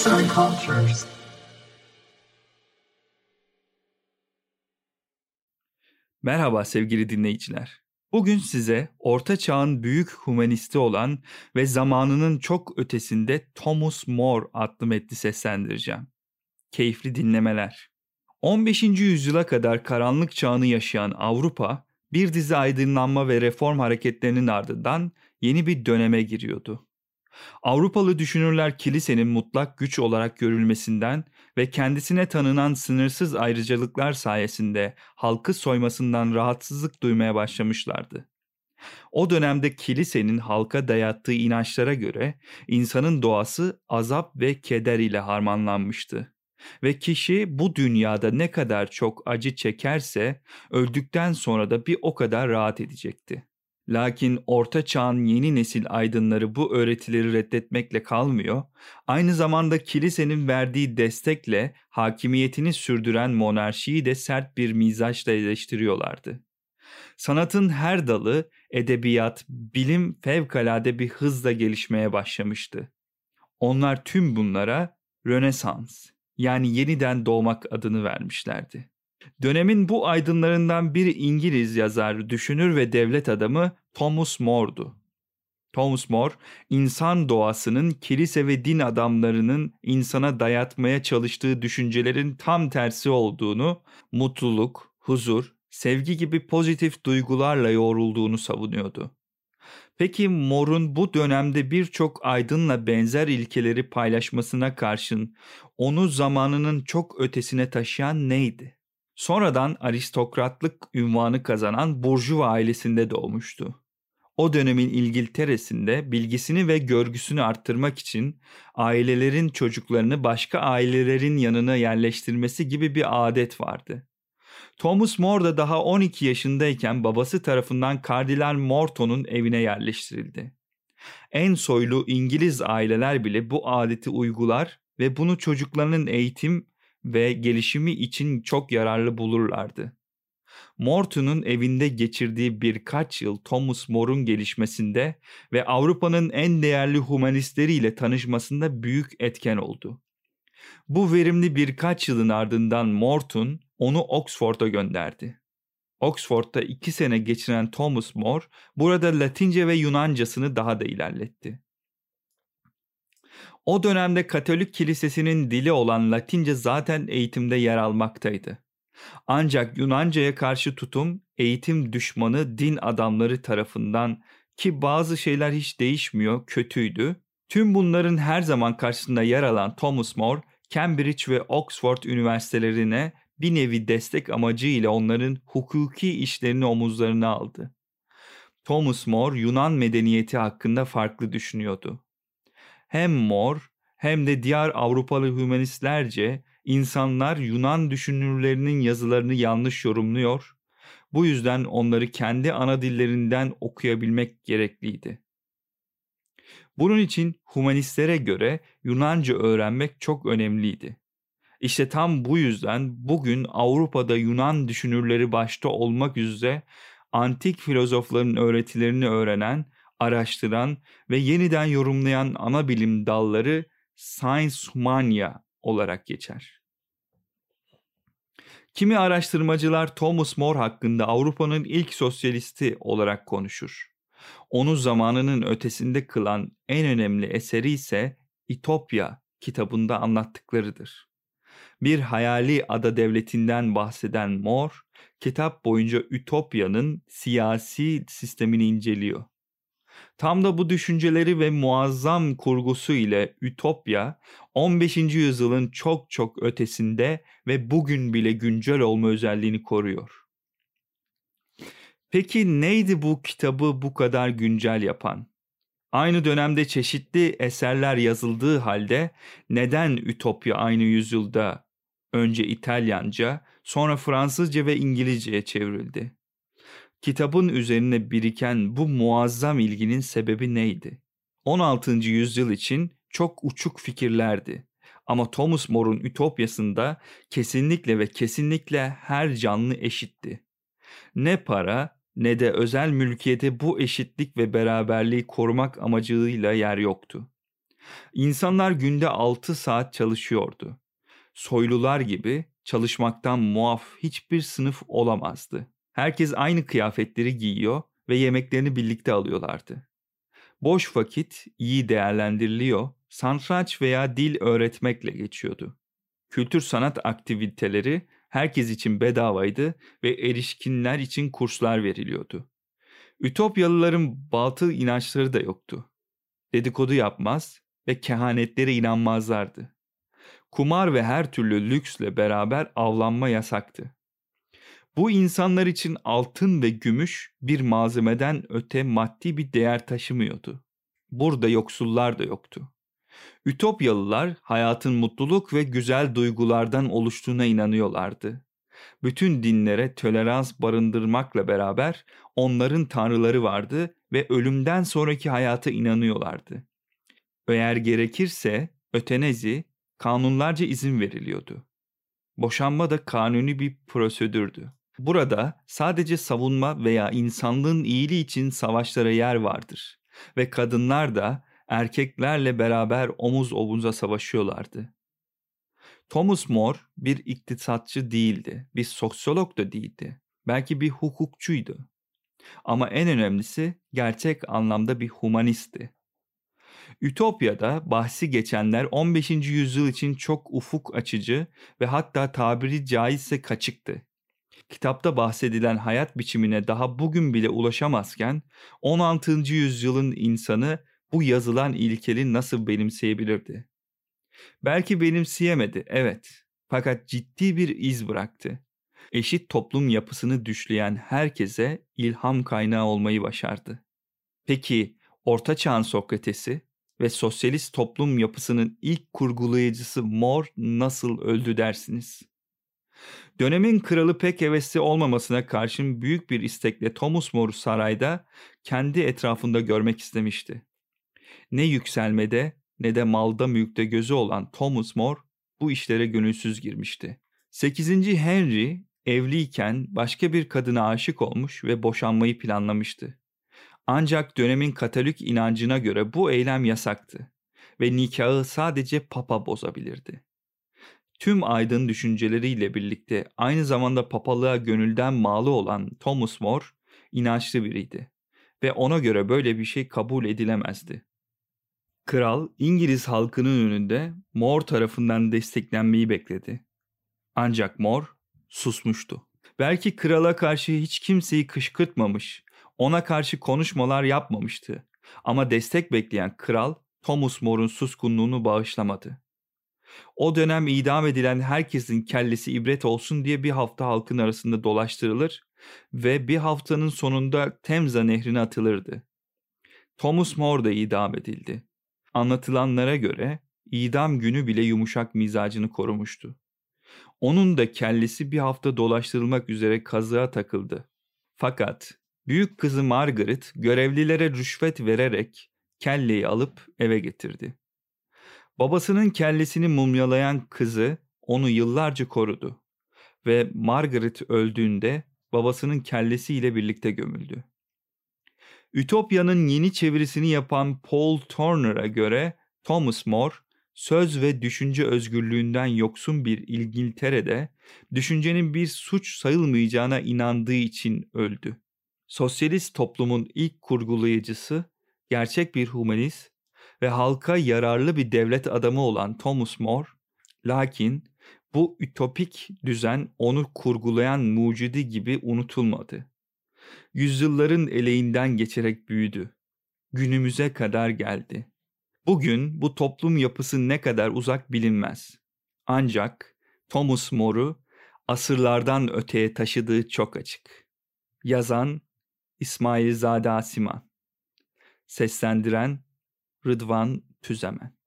Arts and Cultures. Merhaba sevgili dinleyiciler. Bugün size Orta Çağ'ın büyük humanisti olan ve zamanının çok ötesinde Thomas More adlı metni seslendireceğim. Keyifli dinlemeler. 15. yüzyıla kadar karanlık çağını yaşayan Avrupa, bir dizi aydınlanma ve reform hareketlerinin ardından yeni bir döneme giriyordu. Avrupalı düşünürler kilisenin mutlak güç olarak görülmesinden ve kendisine tanınan sınırsız ayrıcalıklar sayesinde halkı soymasından rahatsızlık duymaya başlamışlardı. O dönemde kilisenin halka dayattığı inançlara göre insanın doğası azap ve keder ile harmanlanmıştı. Ve kişi bu dünyada ne kadar çok acı çekerse öldükten sonra da bir o kadar rahat edecekti. Lakin Orta Çağ'ın yeni nesil aydınları bu öğretileri reddetmekle kalmıyor, aynı zamanda kilisenin verdiği destekle hakimiyetini sürdüren monarşiyi de sert bir mizaçla eleştiriyorlardı. Sanatın her dalı, edebiyat, bilim fevkalade bir hızla gelişmeye başlamıştı. Onlar tüm bunlara Rönesans yani yeniden doğmak adını vermişlerdi. Dönemin bu aydınlarından bir İngiliz yazar, düşünür ve devlet adamı Thomas More'du. Thomas More, insan doğasının kilise ve din adamlarının insana dayatmaya çalıştığı düşüncelerin tam tersi olduğunu, mutluluk, huzur, sevgi gibi pozitif duygularla yoğrulduğunu savunuyordu. Peki More'un bu dönemde birçok aydınla benzer ilkeleri paylaşmasına karşın onu zamanının çok ötesine taşıyan neydi? Sonradan aristokratlık ünvanı kazanan Burjuva ailesinde doğmuştu. O dönemin İngiltere'sinde bilgisini ve görgüsünü arttırmak için ailelerin çocuklarını başka ailelerin yanına yerleştirmesi gibi bir adet vardı. Thomas More da daha 12 yaşındayken babası tarafından Kardinal Morton'un evine yerleştirildi. En soylu İngiliz aileler bile bu adeti uygular ve bunu çocuklarının eğitim ve gelişimi için çok yararlı bulurlardı. Morton'un evinde geçirdiği birkaç yıl Thomas More'un gelişmesinde ve Avrupa'nın en değerli humanistleriyle tanışmasında büyük etken oldu. Bu verimli birkaç yılın ardından Morton onu Oxford'a gönderdi. Oxford'da iki sene geçiren Thomas More burada Latince ve Yunancasını daha da ilerletti. O dönemde Katolik kilisesinin dili olan Latince zaten eğitimde yer almaktaydı. Ancak Yunanca'ya karşı tutum eğitim düşmanı din adamları tarafından ki bazı şeyler hiç değişmiyor kötüydü. Tüm bunların her zaman karşısında yer alan Thomas More, Cambridge ve Oxford üniversitelerine bir nevi destek amacıyla onların hukuki işlerini omuzlarına aldı. Thomas More Yunan medeniyeti hakkında farklı düşünüyordu. Hem More hem de diğer Avrupalı hümanistlerce insanlar Yunan düşünürlerinin yazılarını yanlış yorumluyor, bu yüzden onları kendi ana dillerinden okuyabilmek gerekliydi. Bunun için humanistlere göre Yunanca öğrenmek çok önemliydi. İşte tam bu yüzden bugün Avrupa'da Yunan düşünürleri başta olmak üzere antik filozofların öğretilerini öğrenen, araştıran ve yeniden yorumlayan ana bilim dalları Science Humania olarak geçer. Kimi araştırmacılar Thomas More hakkında Avrupa'nın ilk sosyalisti olarak konuşur. Onu zamanının ötesinde kılan en önemli eseri ise İtopya kitabında anlattıklarıdır. Bir hayali ada devletinden bahseden More, kitap boyunca Ütopya'nın siyasi sistemini inceliyor. Tam da bu düşünceleri ve muazzam kurgusu ile Ütopya 15. yüzyılın çok çok ötesinde ve bugün bile güncel olma özelliğini koruyor. Peki neydi bu kitabı bu kadar güncel yapan? Aynı dönemde çeşitli eserler yazıldığı halde neden Ütopya aynı yüzyılda önce İtalyanca, sonra Fransızca ve İngilizceye çevrildi? Kitabın üzerine biriken bu muazzam ilginin sebebi neydi? 16. yüzyıl için çok uçuk fikirlerdi. Ama Thomas More'un Ütopyası'nda kesinlikle ve kesinlikle her canlı eşitti. Ne para ne de özel mülkiyete bu eşitlik ve beraberliği korumak amacıyla yer yoktu. İnsanlar günde 6 saat çalışıyordu. Soylular gibi çalışmaktan muaf hiçbir sınıf olamazdı. Herkes aynı kıyafetleri giyiyor ve yemeklerini birlikte alıyorlardı. Boş vakit iyi değerlendiriliyor, santraç veya dil öğretmekle geçiyordu. Kültür sanat aktiviteleri herkes için bedavaydı ve erişkinler için kurslar veriliyordu. Ütopyalıların batıl inançları da yoktu. Dedikodu yapmaz ve kehanetlere inanmazlardı. Kumar ve her türlü lüksle beraber avlanma yasaktı. Bu insanlar için altın ve gümüş bir malzemeden öte maddi bir değer taşımıyordu. Burada yoksullar da yoktu. Ütopyalılar hayatın mutluluk ve güzel duygulardan oluştuğuna inanıyorlardı. Bütün dinlere tolerans barındırmakla beraber onların tanrıları vardı ve ölümden sonraki hayata inanıyorlardı. Eğer gerekirse ötenezi kanunlarca izin veriliyordu. Boşanma da kanuni bir prosedürdü. Burada sadece savunma veya insanlığın iyiliği için savaşlara yer vardır ve kadınlar da erkeklerle beraber omuz omuza savaşıyorlardı. Thomas More bir iktisatçı değildi, bir sosyolog da değildi. Belki bir hukukçuydu. Ama en önemlisi gerçek anlamda bir humanistti. Ütopya'da bahsi geçenler 15. yüzyıl için çok ufuk açıcı ve hatta tabiri caizse kaçıktı. Kitapta bahsedilen hayat biçimine daha bugün bile ulaşamazken 16. yüzyılın insanı bu yazılan ilkeli nasıl benimseyebilirdi? Belki benimseyemedi, evet. Fakat ciddi bir iz bıraktı. Eşit toplum yapısını düşleyen herkese ilham kaynağı olmayı başardı. Peki Orta Çağ'ın Sokrates'i ve sosyalist toplum yapısının ilk kurgulayıcısı More nasıl öldü dersiniz? Dönemin kralı pek hevesli olmamasına karşın büyük bir istekle Thomas More'u sarayda kendi etrafında görmek istemişti. Ne yükselmede ne de malda mülkte gözü olan Thomas More bu işlere gönülsüz girmişti. 8. Henry evliyken başka bir kadına aşık olmuş ve boşanmayı planlamıştı. Ancak dönemin Katolik inancına göre bu eylem yasaktı ve nikahı sadece papa bozabilirdi. Tüm aydın düşünceleriyle birlikte aynı zamanda papalığa gönülden malı olan Thomas More inançlı biriydi ve ona göre böyle bir şey kabul edilemezdi. Kral İngiliz halkının önünde More tarafından desteklenmeyi bekledi. Ancak More susmuştu. Belki krala karşı hiç kimseyi kışkırtmamış, ona karşı konuşmalar yapmamıştı. Ama destek bekleyen kral Thomas More'un suskunluğunu bağışlamadı. O dönem idam edilen herkesin kellesi ibret olsun diye bir hafta halkın arasında dolaştırılır ve bir haftanın sonunda Temza nehrine atılırdı. Thomas More da idam edildi. Anlatılanlara göre idam günü bile yumuşak mizacını korumuştu. Onun da kellesi bir hafta dolaştırılmak üzere kazığa takıldı. Fakat büyük kızı Margaret görevlilere rüşvet vererek kelleyi alıp eve getirdi. Babasının kellesini mumyalayan kızı onu yıllarca korudu ve Margaret öldüğünde babasının kellesiyle birlikte gömüldü. Ütopya'nın yeni çevirisini yapan Paul Turner'a göre Thomas More, söz ve düşünce özgürlüğünden yoksun bir İngiltere'de düşüncenin bir suç sayılmayacağına inandığı için öldü. Sosyalist toplumun ilk kurgulayıcısı, gerçek bir humanist ve halka yararlı bir devlet adamı olan Thomas More, lakin bu ütopik düzen onu kurgulayan mucidi gibi unutulmadı yüzyılların eleğinden geçerek büyüdü. Günümüze kadar geldi. Bugün bu toplum yapısı ne kadar uzak bilinmez. Ancak Thomas More'u asırlardan öteye taşıdığı çok açık. Yazan İsmail Zade Asiman Seslendiren Rıdvan Tüzemen